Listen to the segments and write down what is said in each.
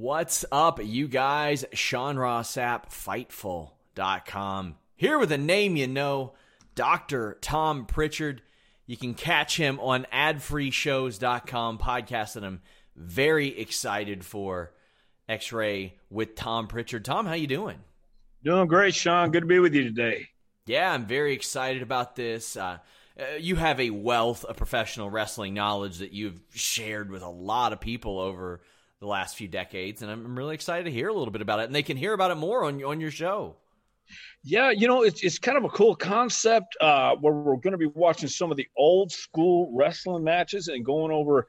What's up, you guys? Sean Ross Sapp, Fightful.com. Here with a name you know, Dr. Tom Prichard. You can catch him on adfreeshows.com podcast that I'm very excited for. X-Ray with Tom Prichard. Tom, how you doing? Doing great, Sean. Good to be with you today. Yeah, I'm very excited about this. Uh, uh, you have a wealth of professional wrestling knowledge that you've shared with a lot of people over – the last few decades, and I'm really excited to hear a little bit about it. And they can hear about it more on on your show. Yeah, you know, it's it's kind of a cool concept uh, where we're going to be watching some of the old school wrestling matches and going over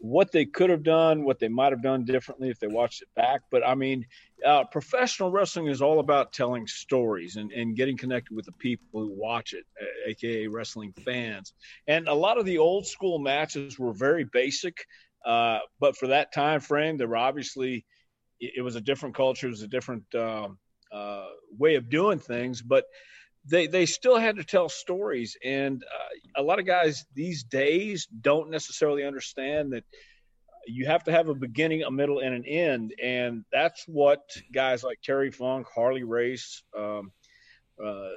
what they could have done, what they might have done differently if they watched it back. But I mean, uh, professional wrestling is all about telling stories and, and getting connected with the people who watch it, aka wrestling fans. And a lot of the old school matches were very basic. Uh, but for that time frame, there were obviously it, it was a different culture, it was a different um, uh, way of doing things, but they they still had to tell stories. And uh, a lot of guys these days don't necessarily understand that you have to have a beginning, a middle, and an end, and that's what guys like Terry Funk, Harley Race. Um, uh,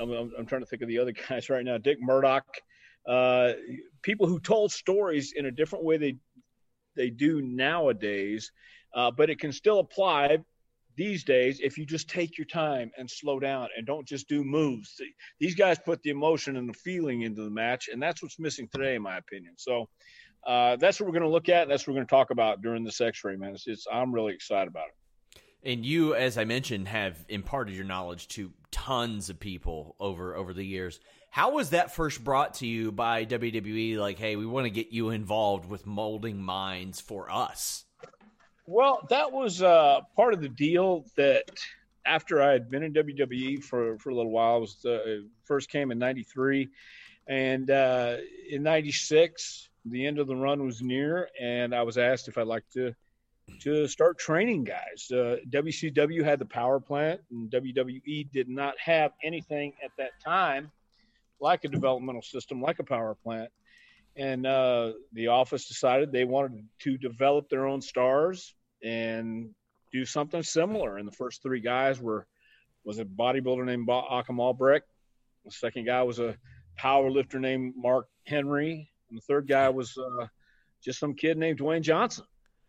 I'm, I'm, trying to think of the other guys right now. Dick Murdoch, uh, people who told stories in a different way they they do nowadays, uh, but it can still apply these days if you just take your time and slow down and don't just do moves. These guys put the emotion and the feeling into the match, and that's what's missing today, in my opinion. So uh, that's what we're going to look at. That's what we're going to talk about during this X-ray, man. It's, it's, I'm really excited about it. And you, as I mentioned, have imparted your knowledge to tons of people over over the years. How was that first brought to you by WWE? Like, hey, we want to get you involved with molding minds for us. Well, that was uh, part of the deal that after I had been in WWE for, for a little while, I was uh, first came in '93, and uh, in '96, the end of the run was near, and I was asked if I'd like to to start training guys. Uh, WCW had the power plant, and WWE did not have anything at that time like a developmental system, like a power plant. And uh, the office decided they wanted to develop their own stars and do something similar. And the first three guys were was a bodybuilder named Achim Albrecht. The second guy was a power lifter named Mark Henry, and the third guy was uh, just some kid named Dwayne Johnson.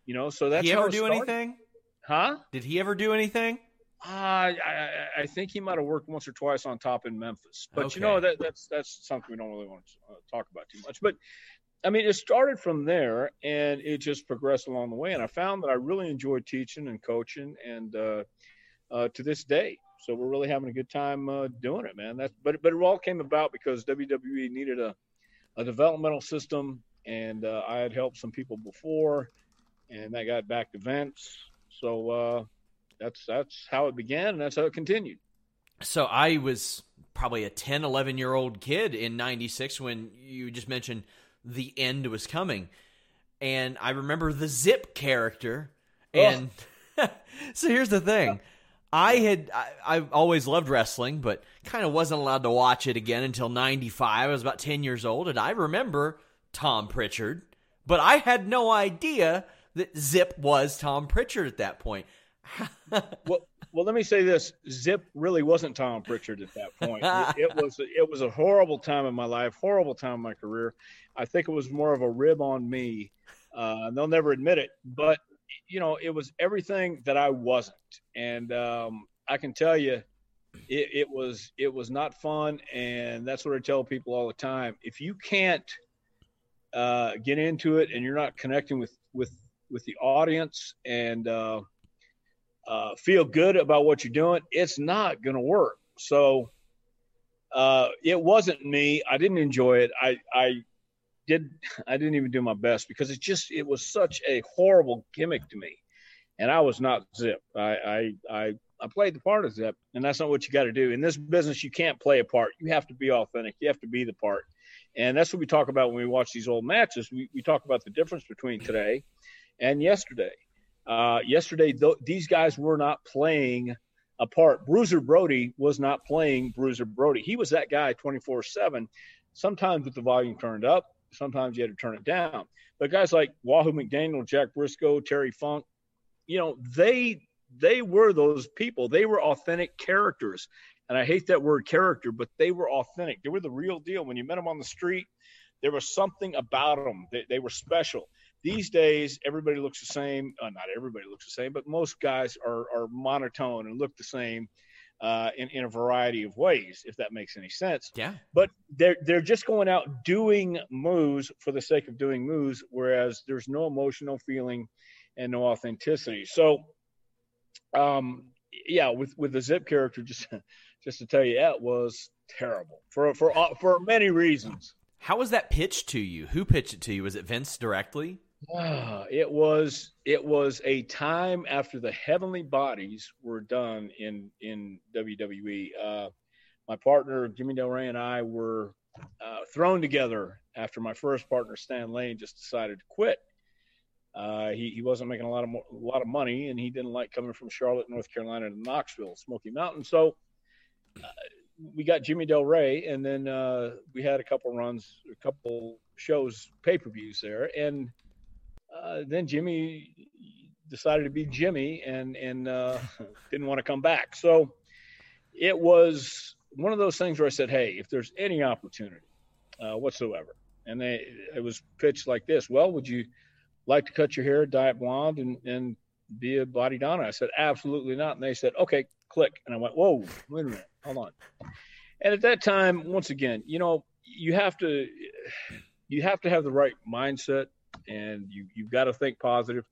You know, so that's he ever do anything? Huh? Did he ever do anything? Uh, I, I think he might have worked once or twice on top in Memphis, but okay. you know that that's that's something we don't really want to uh, talk about too much. But I mean, it started from there, and it just progressed along the way. And I found that I really enjoyed teaching and coaching, and uh, uh, to this day, so we're really having a good time uh, doing it, man. That's but but it all came about because WWE needed a a developmental system, and uh, I had helped some people before, and that got back to Vince. So uh, that's that's how it began and that's how it continued. So i was probably a 10 11 year old kid in 96 when you just mentioned the end was coming. And i remember the zip character and oh. so here's the thing. I had I, i've always loved wrestling but kind of wasn't allowed to watch it again until 95 i was about 10 years old and i remember tom prichard but i had no idea that zip was tom prichard at that point well, well, let me say this: Zip really wasn't Tom Prichard at that point. it, it, was it was a horrible time in my life, horrible time in my career. I think it was more of a rib on me Uh, they'll never admit it, but you know, it was everything that I wasn't, and um, I can tell you, it, it was it was not fun, and that's what I tell people all the time. If you can't uh, get into it and you're not connecting with with with the audience and uh, uh, feel good about what you're doing, it's not going to work. So uh, it wasn't me. I didn't enjoy it. I I did I didn't even do my best because it just it was such a horrible gimmick to me, and I was not Zip. I I I, I played the part of Zip, and that's not what you got to do in this business. You can't play a part. You have to be authentic. You have to be the part, and that's what we talk about when we watch these old matches. We we talk about the difference between today and yesterday. Uh, yesterday, th- these guys were not playing a part. Bruiser Brody was not playing Bruiser Brody. He was that guy 24 7, sometimes with the volume turned up, sometimes you had to turn it down. But guys like Wahoo McDaniel, Jack Brisco, Terry Funk, you know, they they were those people. They were authentic characters. And I hate that word character, but they were authentic. They were the real deal. When you met them on the street, there was something about them. They, they were special. These days, everybody looks the same. Uh, not everybody looks the same, but most guys are, are monotone and look the same uh, in, in a variety of ways, if that makes any sense. Yeah. But they're, they're just going out doing moves for the sake of doing moves, whereas there's no emotional feeling and no authenticity. So, um, yeah, with, with the Zip character, just just to tell you, that was terrible for for uh, for many reasons. How was that pitched to you? Who pitched it to you? Was it Vince directly? Uh, it was it was a time after the heavenly bodies were done in in WWE. Uh, my partner Jimmy Del Rey and I were uh, thrown together after my first partner Stan Lane just decided to quit. Uh, he, he wasn't making a lot of mo- a lot of money, and he didn't like coming from Charlotte, North Carolina, to Knoxville, Smoky Mountain. So uh, we got Jimmy Del Rey, and then uh, we had a couple runs, a couple shows, pay per views there, and uh, then Jimmy decided to be Jimmy and and uh, didn't want to come back. So it was one of those things where I said, "Hey, if there's any opportunity uh, whatsoever," and they it was pitched like this: "Well, would you like to cut your hair, dye it blonde, and and be a body Donna?" I said, "Absolutely not." And they said, "Okay, click." And I went, "Whoa, wait a minute, hold on." And at that time, once again, you know, you have to you have to have the right mindset and you you've got to think positive.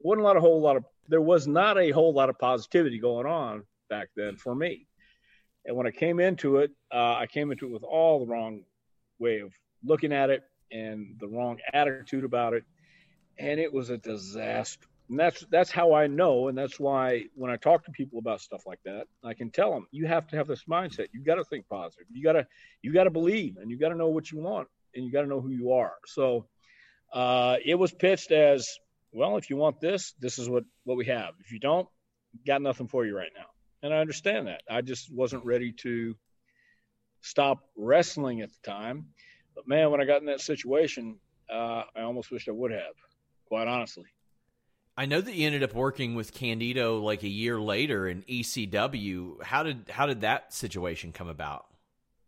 wasn't a lot a whole lot of there was not a whole lot of positivity going on back then for me. And when I came into it, uh, I came into it with all the wrong way of looking at it and the wrong attitude about it, and it was a disaster. And that's that's how I know, and that's why when I talk to people about stuff like that, I can tell them you have to have this mindset. You got to think positive. You got to you got to believe, and you got to know what you want, and you got to know who you are. So uh, it was pitched as well. If you want this, this is what what we have. If you don't, got nothing for you right now. And I understand that. I just wasn't ready to stop wrestling at the time. But man, when I got in that situation, uh, I almost wished I would have, quite honestly. I know that you ended up working with Candido like a year later in ECW. How did how did that situation come about?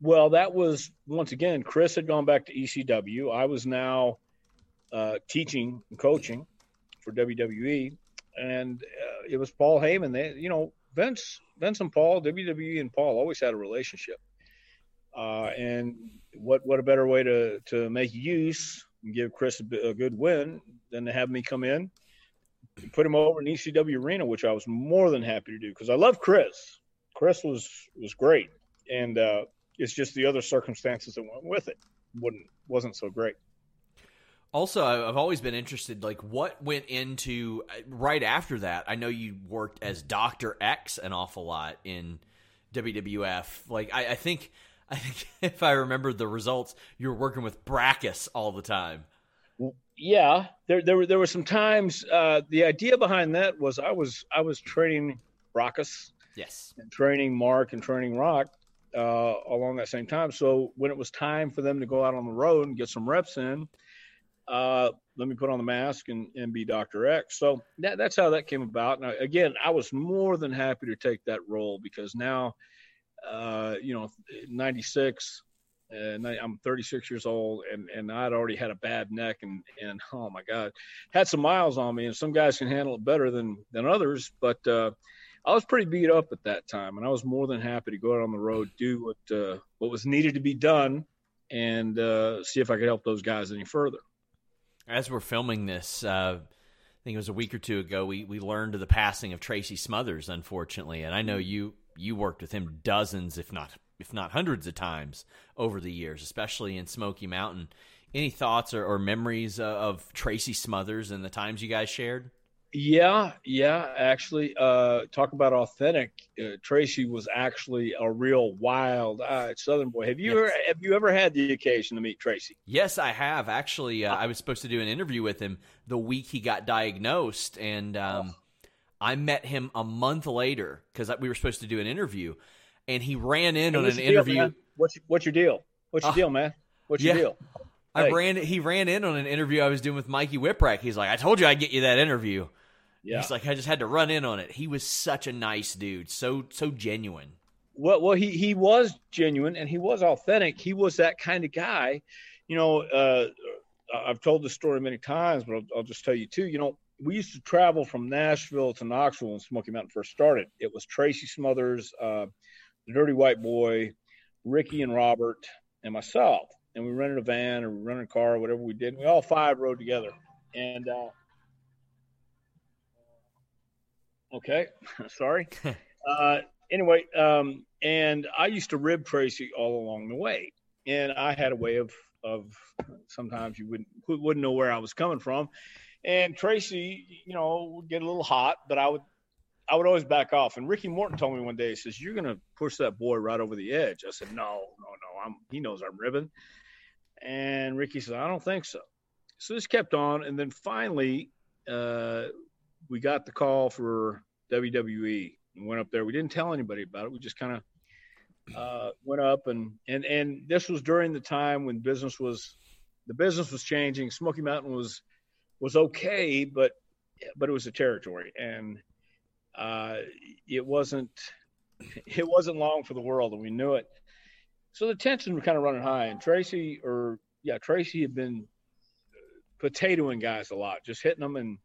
Well, that was once again Chris had gone back to ECW. I was now uh, teaching and coaching for WWE, and uh, it was Paul Heyman. They, you know, Vince, Vince and Paul, WWE and Paul always had a relationship. Uh, and what what a better way to to make use and give Chris a, a good win than to have me come in, put him over in ECW arena, which I was more than happy to do because I love Chris. Chris was was great, and uh, it's just the other circumstances that went with it wouldn't wasn't so great. Also, I've always been interested, like what went into right after that. I know you worked as Doctor X an awful lot in WWF. Like I, I think, I think if I remember the results, you were working with Brakkus all the time. Yeah, there there were there were some times. Uh, the idea behind that was I was I was training Brakkus, yes, and training Mark and training Rock uh, along that same time. So when it was time for them to go out on the road and get some reps in uh, let me put on the mask and, and be Dr. X. So that, that's how that came about. Now, again, I was more than happy to take that role because now, uh, you know, 96, and I, am 36 years old, and and I'd already had a bad neck, and and oh my God, had some miles on me, and some guys can handle it better than than others, but uh, I was pretty beat up at that time, and I was more than happy to go out on the road, do what uh, what was needed to be done, and uh, see if I could help those guys any further. As we're filming this, uh, I think it was a week or two ago, we we learned of the passing of Tracy Smothers, unfortunately, and I know you you worked with him dozens, if not if not hundreds of times over the years, especially in Smoky Mountain. Any thoughts or, or memories of Tracy Smothers and the times you guys shared? Yeah, yeah. Actually, uh, talk about authentic. Uh, Tracy was actually a real wild-eyed Southern boy. Have you yes. ever have you ever had the occasion to meet Tracy? Yes, I have. Actually, uh, I was supposed to do an interview with him the week he got diagnosed, and um, oh. I met him a month later because we were supposed to do an interview, and he ran in hey, on an interview. Deal, what's your, what's your deal? What's your uh, deal, man? What's your yeah. deal? I hey. ran. He ran in on an interview I was doing with Mikey Whipwreck. He's like, "I told you I'd get you that interview." Yeah. He's like, I just had to run in on it. He was such a nice dude, so so genuine. Well, well, he he was genuine and he was authentic. He was that kind of guy. You know, uh, I've told this story many times, but I'll, I'll just tell you too. You know, we used to travel from Nashville to Knoxville when Smoky Mountain first started. It was Tracy Smothers, uh, the Dirty White Boy, Ricky and Robert, and myself. And we rented a van or we rented a car or whatever we did. And we all five rode together. And uh, Okay, sorry. uh, anyway, um, and I used to rib Tracy all along the way, and I had a way of of sometimes you wouldn't wouldn't know where I was coming from, and Tracy, you know, would get a little hot, but I would I would always back off. And Ricky Morton told me one day, he says, "You're gonna push that boy right over the edge." I said, "No, no, no. I'm he knows I'm ribbing." And Ricky said, "I don't think so." So this kept on, and then finally, uh, we got the call for WWE and went up there. We didn't tell anybody about it. We just kind of uh, went up and and and this was during the time when business was the business was changing. Smoky Mountain was was okay, but but it was a territory and uh, it wasn't it wasn't long for the world, and we knew it. So the tension was kind of running high, and Tracy or yeah, Tracy had been potatoing guys a lot, just hitting them and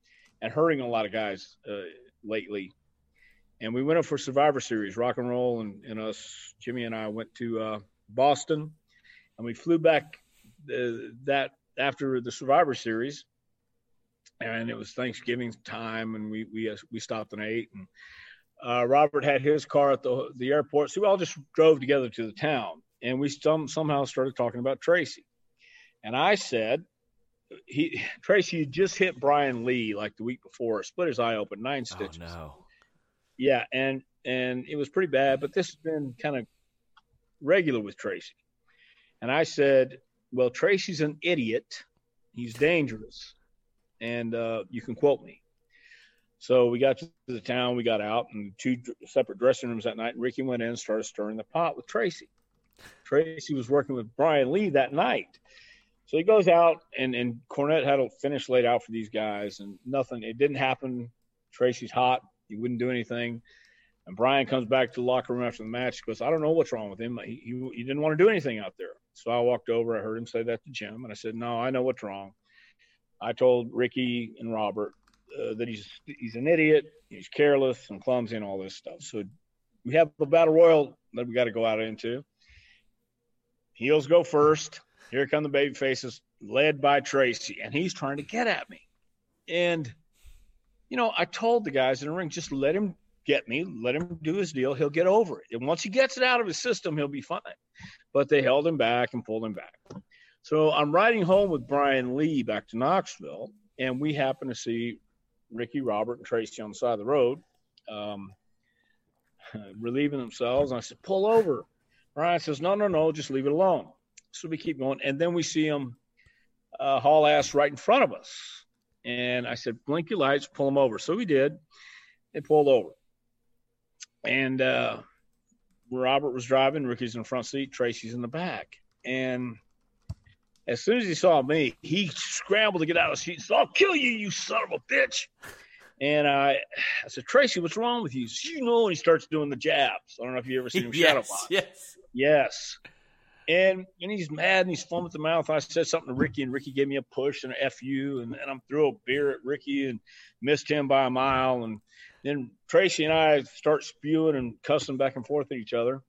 and hurting a lot of guys uh, lately. And we went up for Survivor Series, rock and roll, and, and us, Jimmy and I went to uh, Boston, and we flew back uh, that after the Survivor Series, and it was Thanksgiving time, and we we uh, we stopped and ate, and uh, Robert had his car at the the airport, so we all just drove together to the town, and we some, somehow started talking about Tracy, and I said, he Tracy just hit Brian Lee like the week before, split his eye open, nine stitches. Oh, no. Yeah, and and it was pretty bad, but this has been kind of regular with Tracy. And I said, "Well, Tracy's an idiot. He's dangerous, and uh, you can quote me." So we got to the town, we got out, and two separate dressing rooms that night. And Ricky went in and started stirring the pot with Tracy. Tracy was working with Brian Lee that night. So he goes out, and and Cornette had a finish laid out for these guys, and nothing. It didn't happen. Tracy's hot. He wouldn't do anything. And Brian comes back to the locker room after the match. He goes, I don't know what's wrong with him. He, he, he didn't want to do anything out there. So I walked over. I heard him say that to Jim, and I said, No, I know what's wrong. I told Ricky and Robert uh, that he's he's an idiot, he's careless and clumsy and all this stuff. So we have the battle royal that we got to go out into. Heels go first. Here come the baby faces, led by Tracy, and he's trying to get at me. And, you know, I told the guys in the ring, just let him get me, let him do his deal. He'll get over it. And once he gets it out of his system, he'll be fine. But they held him back and pulled him back. So I'm riding home with Brian Lee back to Knoxville, and we happen to see Ricky, Robert, and Tracy on the side of the road, um, relieving themselves. And I said, pull over. Brian says, no, no, no, just leave it alone. So we keep going, and then we see him uh, haul ass right in front of us. And I said, "Blink your lights, pull him over." So we did. They pulled over, and uh, Robert was driving. Ricky's in the front seat. Tracy's in the back. And as soon as he saw me, he scrambled to get out of the seat. So I'll kill you, you son of a bitch. And I, I said, Tracy, what's wrong with you? You know, and he starts doing the jabs. I don't know if you ever seen him yes, shadow box. Yes. Yes. And and he's mad and he's foaming at the mouth. I said something to Ricky, and Ricky gave me a push and an fu, and, and I'm threw a beer at Ricky and missed him by a mile. And then Tracy and I start spewing and cussing back and forth at each other.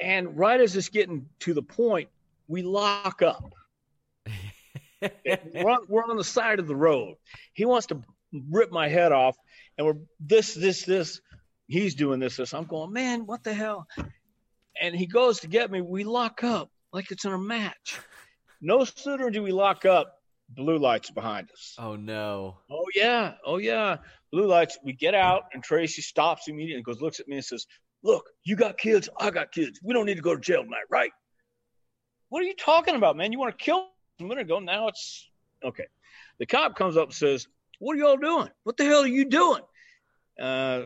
And right as it's getting to the point, we lock up. we're, on, we're on the side of the road. He wants to rip my head off, and we're this, this, this. He's doing this, this. I'm going, man, what the hell? And he goes to get me. We lock up like it's in a match. No sooner do we lock up, blue lights behind us. Oh no. Oh yeah. Oh yeah. Blue lights. We get out, and Tracy stops immediately and goes, looks at me and says, "Look, you got kids. I got kids. We don't need to go to jail tonight, right?" What are you talking about, man? You want to kill a minute ago. Now it's okay. The cop comes up and says, What are y'all doing? What the hell are you doing? Uh,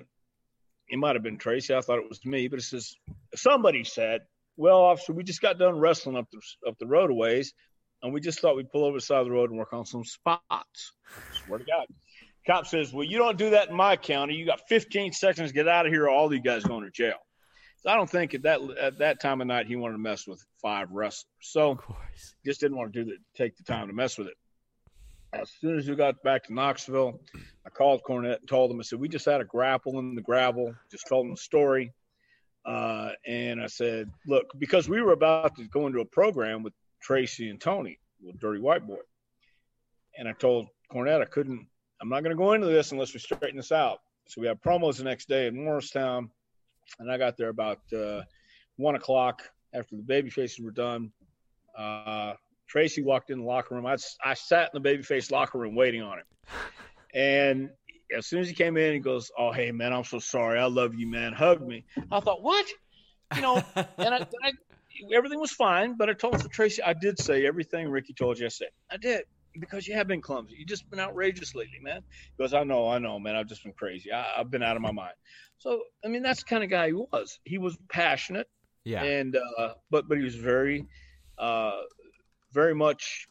it might have been Tracy. I thought it was me, but it says, Somebody said, Well, officer, we just got done wrestling up the, up the road a ways, and we just thought we'd pull over the side of the road and work on some spots. Swear to God. Cop says, Well, you don't do that in my county. You got 15 seconds get out of here, or all you guys going to jail. So I don't think at that at that time of night he wanted to mess with five wrestlers. So just didn't want to do the, take the time to mess with it. As soon as we got back to Knoxville, called Cornette and told him. I said we just had a grapple in the gravel. Just told him the story, uh, and I said, look, because we were about to go into a program with Tracy and Tony, with Dirty White Boy, and I told Cornette I couldn't. I'm not going to go into this unless we straighten this out. So we have promos the next day in Morristown and I got there about uh, one o'clock after the baby faces were done. Uh, Tracy walked in the locker room. I, I sat in the babyface locker room waiting on him. And as soon as he came in, he goes, "Oh, hey man, I'm so sorry. I love you, man. Hug me." I thought, "What?" You know, and I, I, everything was fine. But I told Tracy, I did say everything Ricky told you. I said, I did because you have been clumsy. You just been outrageous lately, man. He goes, I know, I know, man. I've just been crazy. I, have been out of my mind. So, I mean, that's the kind of guy he was. He was passionate. Yeah. And, uh, but, but he was very, uh, very much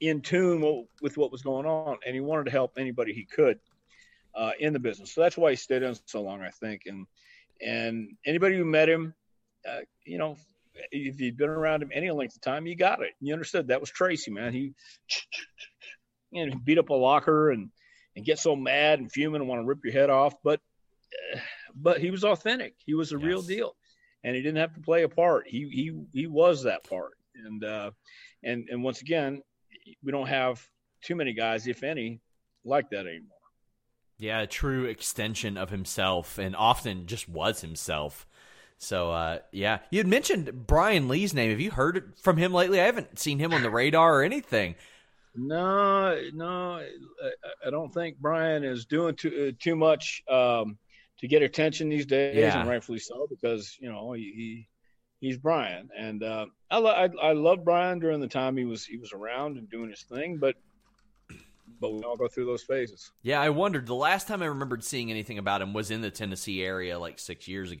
in tune with what was going on. And he wanted to help anybody he could, uh, in the business. So that's why he stayed in so long, I think. And, and anybody who met him, uh, you know, if you'd been around him any length of time, you got it. You understood that was Tracy, man. He, you know, beat up a locker and and get so mad and fuming and want to rip your head off. But but he was authentic. He was a yes. real deal, and he didn't have to play a part. He he he was that part. And uh, and and once again, we don't have too many guys, if any, like that anymore. Yeah, a true extension of himself, and often just was himself. So uh, yeah, you had mentioned Brian Lee's name. Have you heard from him lately? I haven't seen him on the radar or anything. No, no, I, don't think Brian is doing too uh, too much um, to get attention these days, yeah. and rightfully so, because you know he he's Brian, and uh, I, lo- I I love Brian during the time he was he was around and doing his thing, but but we all go through those phases. Yeah, I wondered. The last time I remembered seeing anything about him was in the Tennessee area, like six years ago.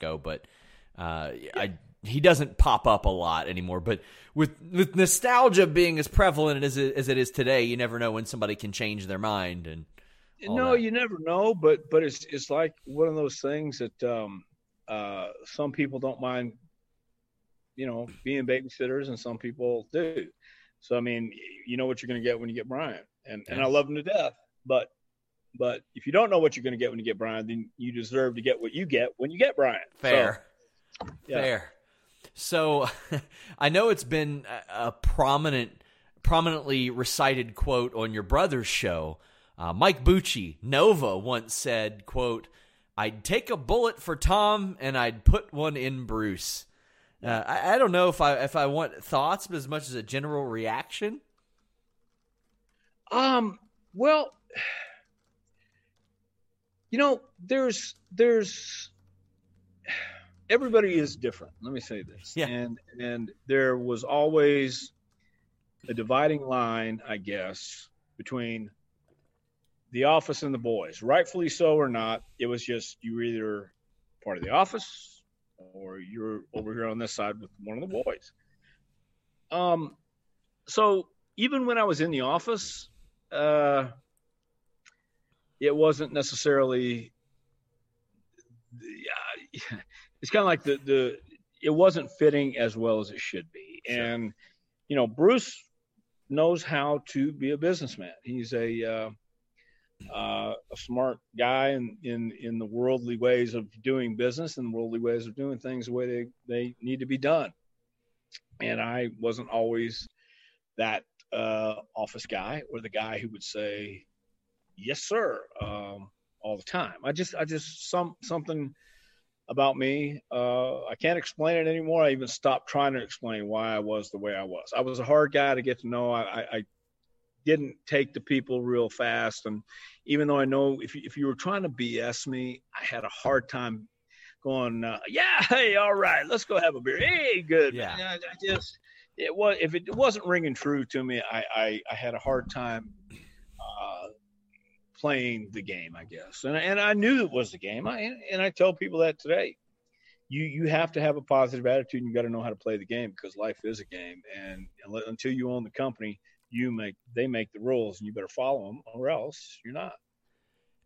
Go, but uh, I he doesn't pop up a lot anymore. But with with nostalgia being as prevalent as it, as it is today, you never know when somebody can change their mind and. No, that. you never know, but but it's it's like one of those things that um, uh, some people don't mind, you know, being babysitters, and some people do. So I mean, you know what you're going to get when you get Brian, and and I love him to death. But but if you don't know what you're going to get when you get Brian, then you deserve to get what you get when you get Brian. Fair, so, yeah. fair. So I know it's been a prominent, prominently recited quote on your brother's show. Uh, Mike Bucci, Nova, once said, "quote I'd take a bullet for Tom and I'd put one in Bruce." Uh, I, I, don't know if I if I want thoughts, but as much as a general reaction. Um. Well, you know, there's there's everybody is different. Let me say this. Yeah. And and there was always a dividing line, I guess, between the office and the boys. Rightfully so or not, it was just you were either part of the office or you're over here on this side with one of the boys. Um so even when I was in the office, uh it wasn't necessarily yeah, it's kind of like the the it wasn't fitting as well as it should be. Sure. and you know bruce knows how to be a businessman. He's a uh, uh, a smart guy in, in in the worldly ways of doing business and worldly ways of doing things the way they they need to be done. And i wasn't always that uh, office guy or the guy who would say yes sir. Um, all the time. I just i just some something about me uh, i can't explain it anymore. I even stopped trying to explain why i was the way i was. I was a hard guy to get to know. I, I didn't take to people real fast. And even though i know if, if you were trying to bs me i had a hard time going uh, yeah hey all right let's go have a beer. Hey good yeah. I, I just it was if it wasn't ringing true to me i i, I had a hard time playing the game, I guess. And and I knew it was the game. I and I tell people that today. You you have to have a positive attitude. and You got to know how to play the game because life is a game. And until you own the company, you make they make the rules, and you better follow them, or else you're not.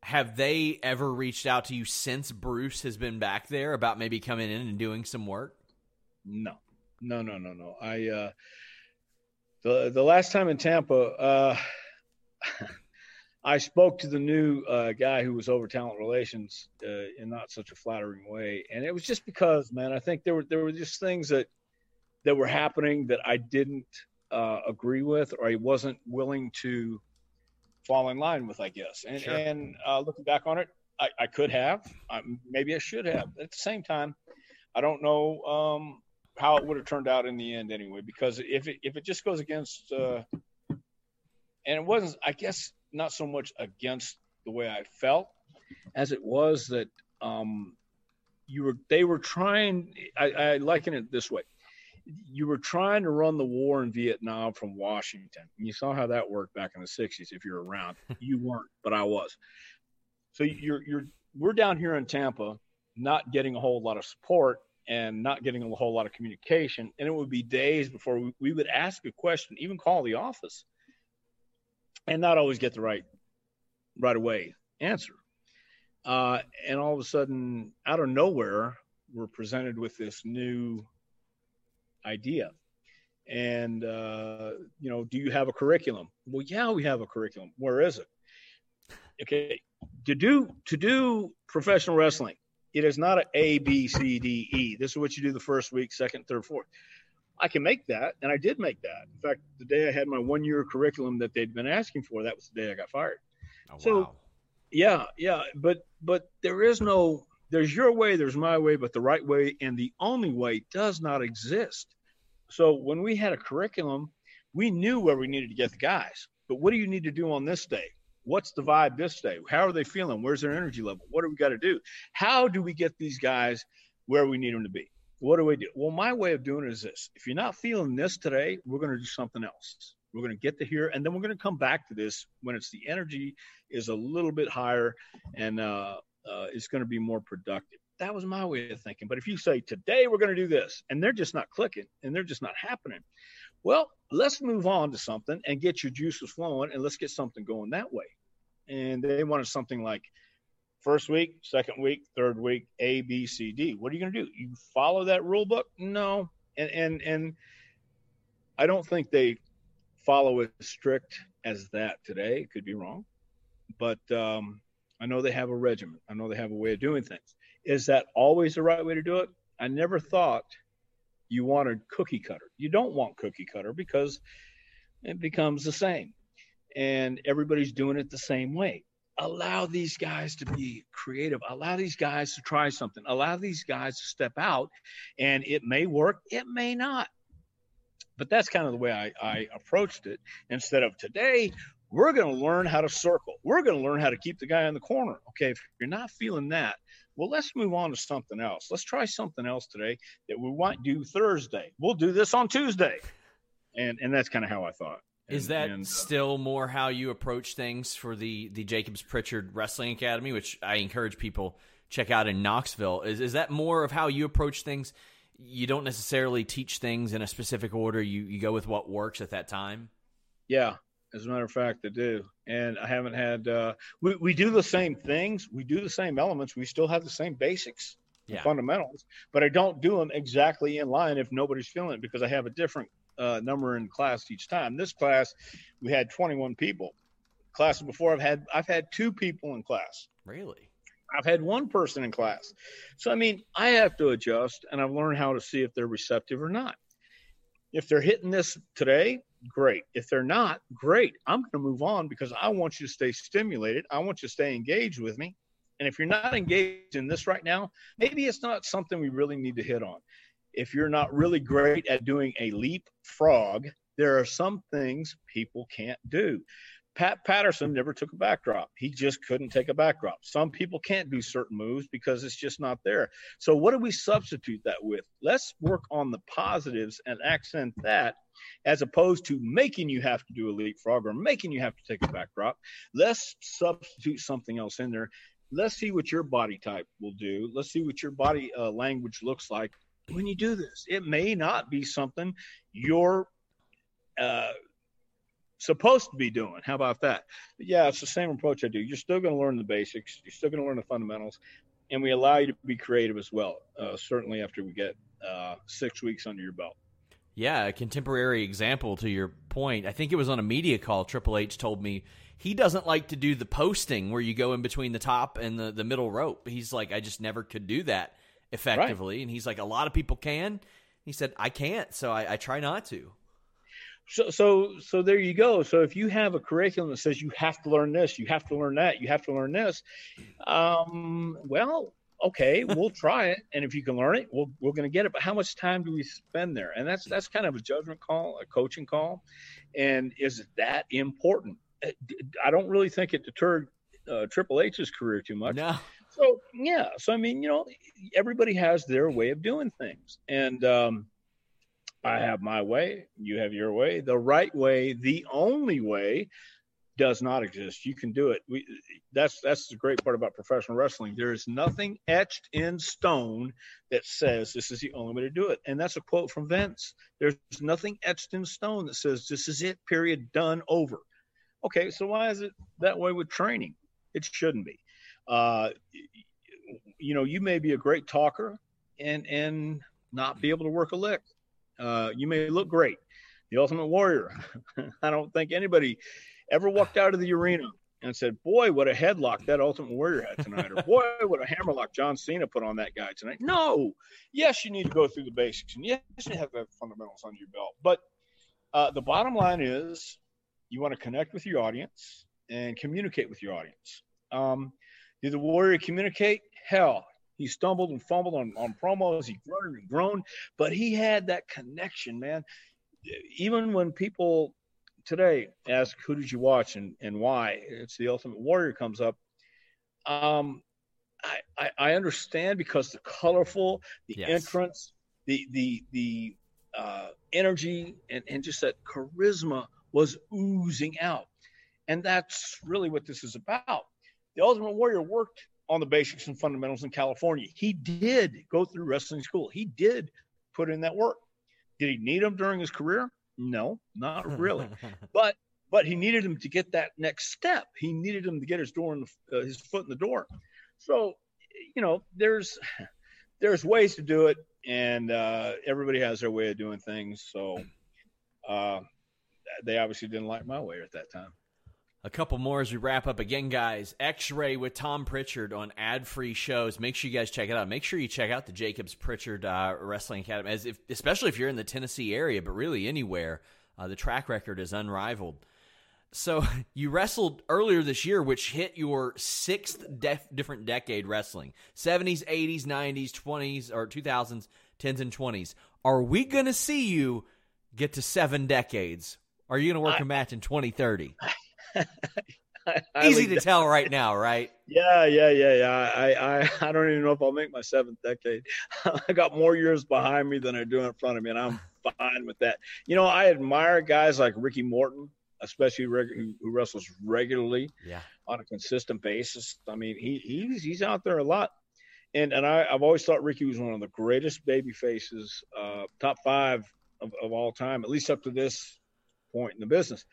Have they ever reached out to you since Bruce has been back there about maybe coming in and doing some work? No, no, no, no, no. I uh, the the last time in Tampa. Uh, I spoke to the new uh, guy who was over talent relations uh, in not such a flattering way, and it was just because, man, I think there were there were just things that that were happening that I didn't uh, agree with, or I wasn't willing to fall in line with, I guess. And, sure. and uh, looking back on it, I, I could have, I, maybe I should have. At the same time, I don't know um, how it would have turned out in the end, anyway. Because if it if it just goes against, uh, and it wasn't, I guess not so much against the way I felt as it was that um, you were they were trying I, I liken it this way you were trying to run the war in Vietnam from Washington. And you saw how that worked back in the 60s if you're around. you weren't, but I was. So you're you're we're down here in Tampa not getting a whole lot of support and not getting a whole lot of communication and it would be days before we, we would ask a question, even call the office and not always get the right right away answer. Uh, and all of a sudden, out of nowhere, we're presented with this new idea. And uh, you know, do you have a curriculum? Well, yeah, we have a curriculum. Where is it? Okay, to do to do professional wrestling, it is not a A B C D E. This is what you do the first week, second, third, fourth. I can make that, and I did make that. In fact, the day I had my one year curriculum that they'd been asking for, that was the day I got fired. Oh, so, wow. yeah, yeah, but but there is no there's your way, there's my way, but the right way and the only way does not exist. So when we had a curriculum, we knew where we needed to get the guys. But what do you need to do on this day? What's the vibe this day? How are they feeling? Where's their energy level? What do we got to do? How do we get these guys where we need them to be? What do we do? Well, my way of doing it is this. If you're not feeling this today, we're going to do something else. We're going to get to here, and then we're going to come back to this when it's the energy is a little bit higher and uh, uh, it's going to be more productive. that was my way of thinking. But if you say today we're going to do this, and they're just not clicking, and they're just not happening, well, let's move on to something and get your juices flowing, and let's get something going that way. And they wanted something like first week, second week, third week, A, B, C, D. What are you going to do? You follow that rule book? No, and and and I don't think they follow as strict as that today. Could be wrong, but um, I know they have a regimen. I know they have a way of doing things. Is that always the right way to do it? I never thought you wanted cookie cutter. You don't want cookie cutter because it becomes the same, and everybody's doing it the same way. Allow these guys to be creative. Allow these guys to try something. Allow these guys to step out, and it may work. It may not but that's kind of the way I, I approached it. Instead of today, we're going to learn how to circle. We're going to learn how to keep the guy in the corner. Okay, if you're not feeling that, well, let's move on to something else. Let's try something else today that we might do Thursday. We'll do this on Tuesday. And and that's kind of how I thought. And, Is that and, uh, still more how you approach things for the the Jacobs Prichard Wrestling Academy, which I encourage people check out in Knoxville? Is is that more of how you approach things? you don't necessarily teach things in a specific order. You you go with what works at that time. Yeah, as a matter of fact, I do. And I haven't had. Uh, we we do the same things. We do the same elements. We still have the same basics, yeah. fundamentals. But I don't do them exactly in line if nobody's feeling it because I have a different uh, number in class each time. This class, we had 21 people. Classes before, I've had I've had two people in class. Really? I've had one person in class. So, I mean, I have to adjust and I've learned how to see if they're receptive or not. If they're hitting this today, great. If they're not, great. I'm going to move on because I want you to stay stimulated. I want you to stay engaged with me. And if you're not engaged in this right now, maybe it's not something we really need to hit on. If you're not really great at doing a leap frog, there are some things people can't do. Pat Patterson never took a backdrop. He just couldn't take a backdrop. Some people can't do certain moves because it's just not there. So, what do we substitute that with? Let's work on the positives and accent that as opposed to making you have to do a leapfrog or making you have to take a backdrop. Let's substitute something else in there. Let's see what your body type will do. Let's see what your body uh, language looks like when you do this. It may not be something your uh, supposed to be doing. How about that? But yeah, it's the same approach I do. You're still going to learn the basics. You're still going to learn the fundamentals, and we allow you to be creative as well. Uh, certainly after we get uh, six weeks under your belt. Yeah, a contemporary example to your point. I think it was on a media call. Triple H told me he doesn't like to do the posting where you go in between the top and the, the middle rope. He's like, I just never could do that effectively. Right. And he's like, a lot of people can. He said, I can't, so I, I try not to so so so there you go so if you have a curriculum that says you have to learn this you have to learn that you have to learn this um, well okay we'll try it and if you can learn it we'll, we're going to get it but how much time do we spend there and that's that's kind of a judgment call a coaching call and is it that important uh, i don't really think it deterred uh, triple h's career too much no. So yeah so i mean you know everybody has their way of doing things and um, I have my way, you have your way. The right way, the only way, does not exist. You can do it. We, that's that's the great part about professional wrestling. There is nothing etched in stone that says this is the only way to do it. And that's a quote from Vince. There's nothing etched in stone that says this is it. Period. Done. Over. Okay, so why is it that way with training? It shouldn't be. Uh, you know, you may be a great talker and and not be able to work a lick. Uh, you may look great. The Ultimate Warrior. I don't think anybody ever walked out of the arena and said, "Boy, what a headlock that Ultimate Warrior had tonight," or "Boy, what a hammerlock John Cena put on that guy tonight." No, yes, you need to go through the basics, and yes, you have to have fundamentals under your belt. But uh, the bottom line is, you want to connect with your audience and communicate with your audience. Um, did the Warrior communicate? Hell, he stumbled and fumbled on, on promos. He grunted and groaned, but he had that connection, man. Even when people today ask, who did you watch and, and why? It's the Ultimate Warrior comes up. Um, I, I, I understand because the colorful, the yes. entrance, the, the, the uh, energy and, and just that charisma was oozing out. And that's really what this is about. The Ultimate Warrior worked on the basics and fundamentals in California. He did go through wrestling school. He did put in that work. Did he need them during his career? No, not really. but but he needed him to get that next step. He needed him to get his door in the, uh, his foot in the door. So, you know, there's there's ways to do it, and uh, everybody has their way of doing things. So, uh, they obviously didn't like my way at that time. A couple more as we wrap up again, guys. X Ray with Tom Prichard on ad free shows. Make sure you guys check it out. Make sure you check out the Jacobs Prichard uh, Wrestling Academy, as if, especially if you're in the Tennessee area, but really anywhere. Uh, the track record is unrivaled. So you wrestled earlier this year, which hit your sixth def- different decade wrestling 70s, 80s, 90s, 20s, or 2000s, 10s, and 20s. Are we going to see you get to seven decades? Are you going to work I, a match in 2030? Easy to tell right now, right? Yeah, yeah, yeah, yeah. I, I, I don't even know if I'll make my seventh decade. I got more years behind me than I do in front of me, and I'm fine with that. You know, I admire guys like Ricky Morton, especially who wrestles regularly, yeah, on a consistent basis. I mean, he he's he's out there a lot, and and I, I've always thought Ricky was one of the greatest baby faces, uh, top five of, of all time, at least up to this point in the business.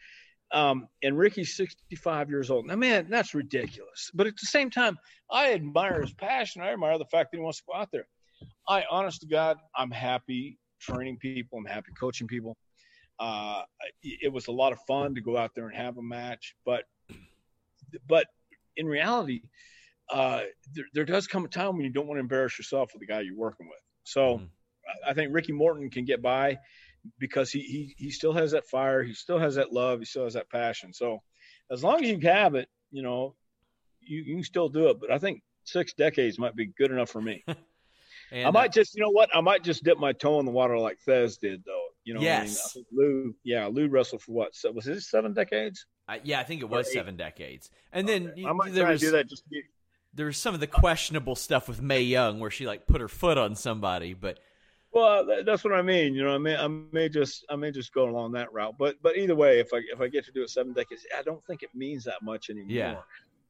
Um, and Ricky's 65 years old. Now, man, that's ridiculous. But at the same time, I admire his passion. I admire the fact that he wants to go out there. I, honest to God, I'm happy training people. I'm happy coaching people. Uh, it was a lot of fun to go out there and have a match, but but in reality, uh, there, there, does come a time when you don't want to embarrass yourself with the guy you're working with. So mm-hmm. I think Ricky Morton can get by because he, he he still has that fire, he still has that love, he still has that passion. So as long as you have it, you know, you, you can still do it. But I think six decades might be good enough for me. and, I might uh, just, you know what, I might just dip my toe in the water like Thesz did, though. You know, yes. I mean? I Lou, yeah, Lou wrestled for what? So, Was it seven decades? Uh, yeah, I think it was seven decades. And then okay. you, I might try was, to do that just. There was some of the questionable stuff with Mae Young where she like put her foot on somebody, but well, that's what I mean. You know, I may I may just I may just go along that route. But but either way, if I if I get to do it seven decades, I don't think it means that much anymore. Yeah.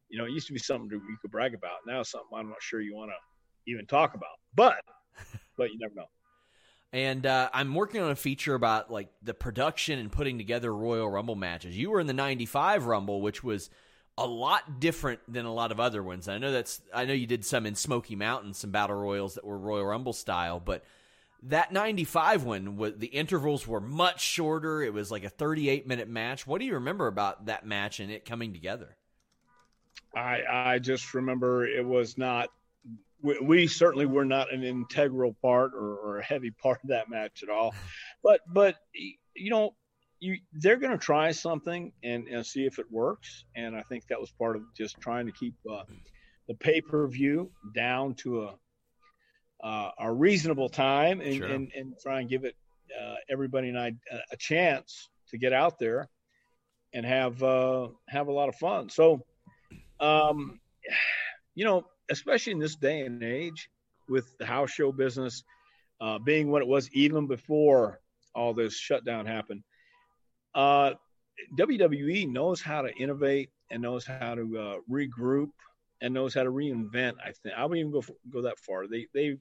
You know, it used to be something to, you could brag about. Now it's something I'm not sure you want to even talk about. But but you never know. And uh, I'm working on a feature about like the production and putting together Royal Rumble matches. You were in the '95 Rumble, which was a lot different than a lot of other ones. I know that's I know you did some in Smoky Mountain, some battle royals that were Royal Rumble style, but that 95 one, the intervals were much shorter. It was like a 38 minute match. What do you remember about that match and it coming together? I I just remember it was not. We, we certainly were not an integral part or, or, a heavy part of that match at all, but but you know you they're going to try something and, and see if it works, and I think that was part of just trying to keep uh, the pay per view down to a uh, a reasonable time and, sure. and, and, try and give it uh, everybody and I a chance to get out there and have uh, have a lot of fun. So, um, you know, especially in this day and age with the house show business uh, being what it was even before all this shutdown happened, uh, WWE knows how to innovate and knows how to uh, regroup and knows how to reinvent. I think I wouldn't even go go that far. They they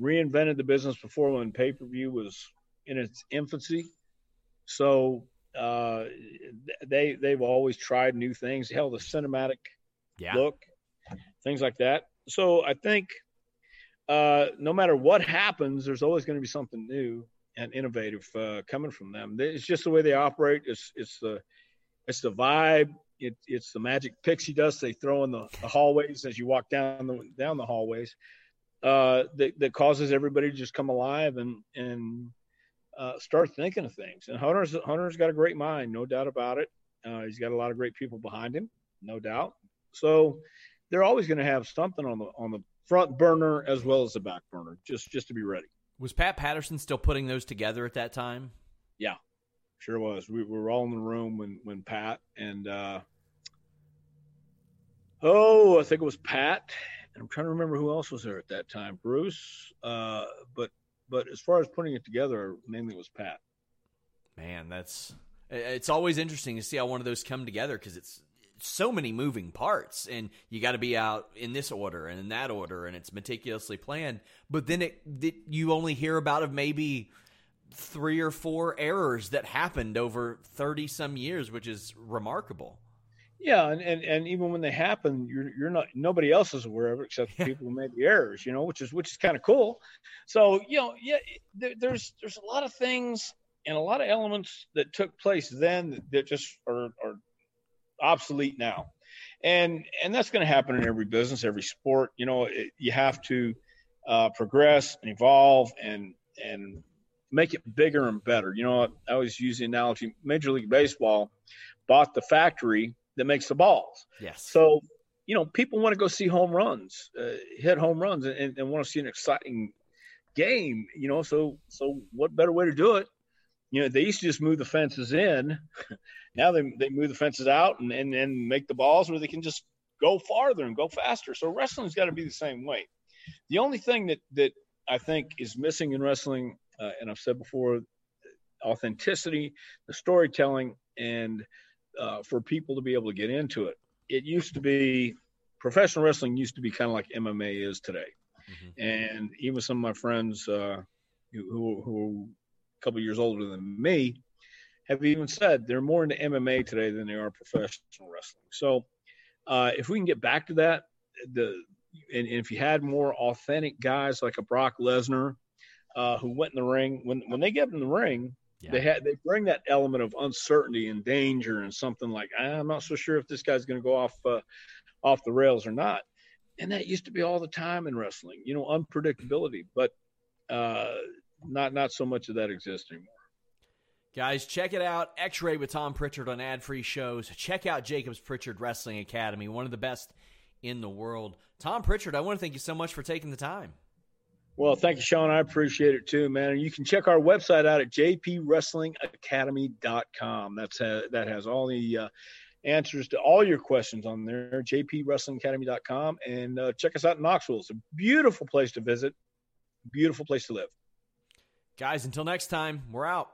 reinvented the business before when pay per view was in its infancy. So uh, they they've always tried new things. Hell, the cinematic yeah. look, things like that. So I think uh, no matter what happens, there's always going to be something new and innovative uh, coming from them. It's just the way they operate. It's it's the it's the vibe. It, it's the magic pixie dust they throw in the, the hallways as you walk down the down the hallways uh, that, that causes everybody to just come alive and and uh, start thinking of things. And Hunter's Hunter's got a great mind, no doubt about it. Uh, he's got a lot of great people behind him, no doubt. So they're always going to have something on the on the front burner as well as the back burner, just just to be ready. Was Pat Patterson still putting those together at that time? Yeah, sure was. We, we were all in the room when when Pat and uh, oh, I think it was Pat I'm trying to remember who else was there at that time. Bruce, uh, but but as far as putting it together, mainly was Pat. Man, that's it's always interesting to see how one of those come together because it's so many moving parts and you got to be out in this order and in that order and it's meticulously planned but then it, it you only hear about of maybe three or four errors that happened over 30 some years which is remarkable yeah and, and and even when they happen you're you're not nobody else is aware of it except the people who made the errors you know which is which is kind of cool. So you know yeah there, there's there's a lot of things and a lot of elements that took place then that just are, are obsolete now. And and that's going to happen in every business every sport you know it, you have to uh, progress and evolve and and make it bigger and better. You know i always use the analogy major league baseball bought the factory that makes the balls yes so you know people want to go see home runs uh, hit home runs and, and want to see an exciting game you know so so what better way to do it you know, they used to just move the fences in. now they, they move the fences out and, and, and make the balls where they can just go farther and go faster. So wrestling's got to be the same way. The only thing that, that I think is missing in wrestling, uh, and I've said before, authenticity, the storytelling, and uh, for people to be able to get into it. It used to be professional wrestling used to be kind of like MMA is today, mm-hmm. and even some of my friends uh, who, who are a couple years older than me, have even said they're more into MMA today than they are professional wrestling. So uh, if we can get back to that, the and, and, if you had more authentic guys like a Brock Lesnar uh, who went in the ring, when when they get in the ring, yeah. they had they bring that element of uncertainty and danger and something like I'm not so sure if this guy's going to go off uh, off the rails or not. And that used to be all the time in wrestling, you know, unpredictability. But uh, not not so much of that exists anymore. Guys, check it out. X Ray with Tom Prichard on ad free shows. Check out Jacobs Prichard Wrestling Academy, one of the best in the world. Tom Prichard, I want to thank you so much for taking the time. Well, thank you, Sean. I appreciate it too, man. And you can check our website out at jpwrestlingacademy.com. That's uh, that has all the uh, answers to all your questions on there. jpwrestlingacademy.com, and uh, check us out in Knoxville. It's a beautiful place to visit, beautiful place to live. Guys, until next time, we're out.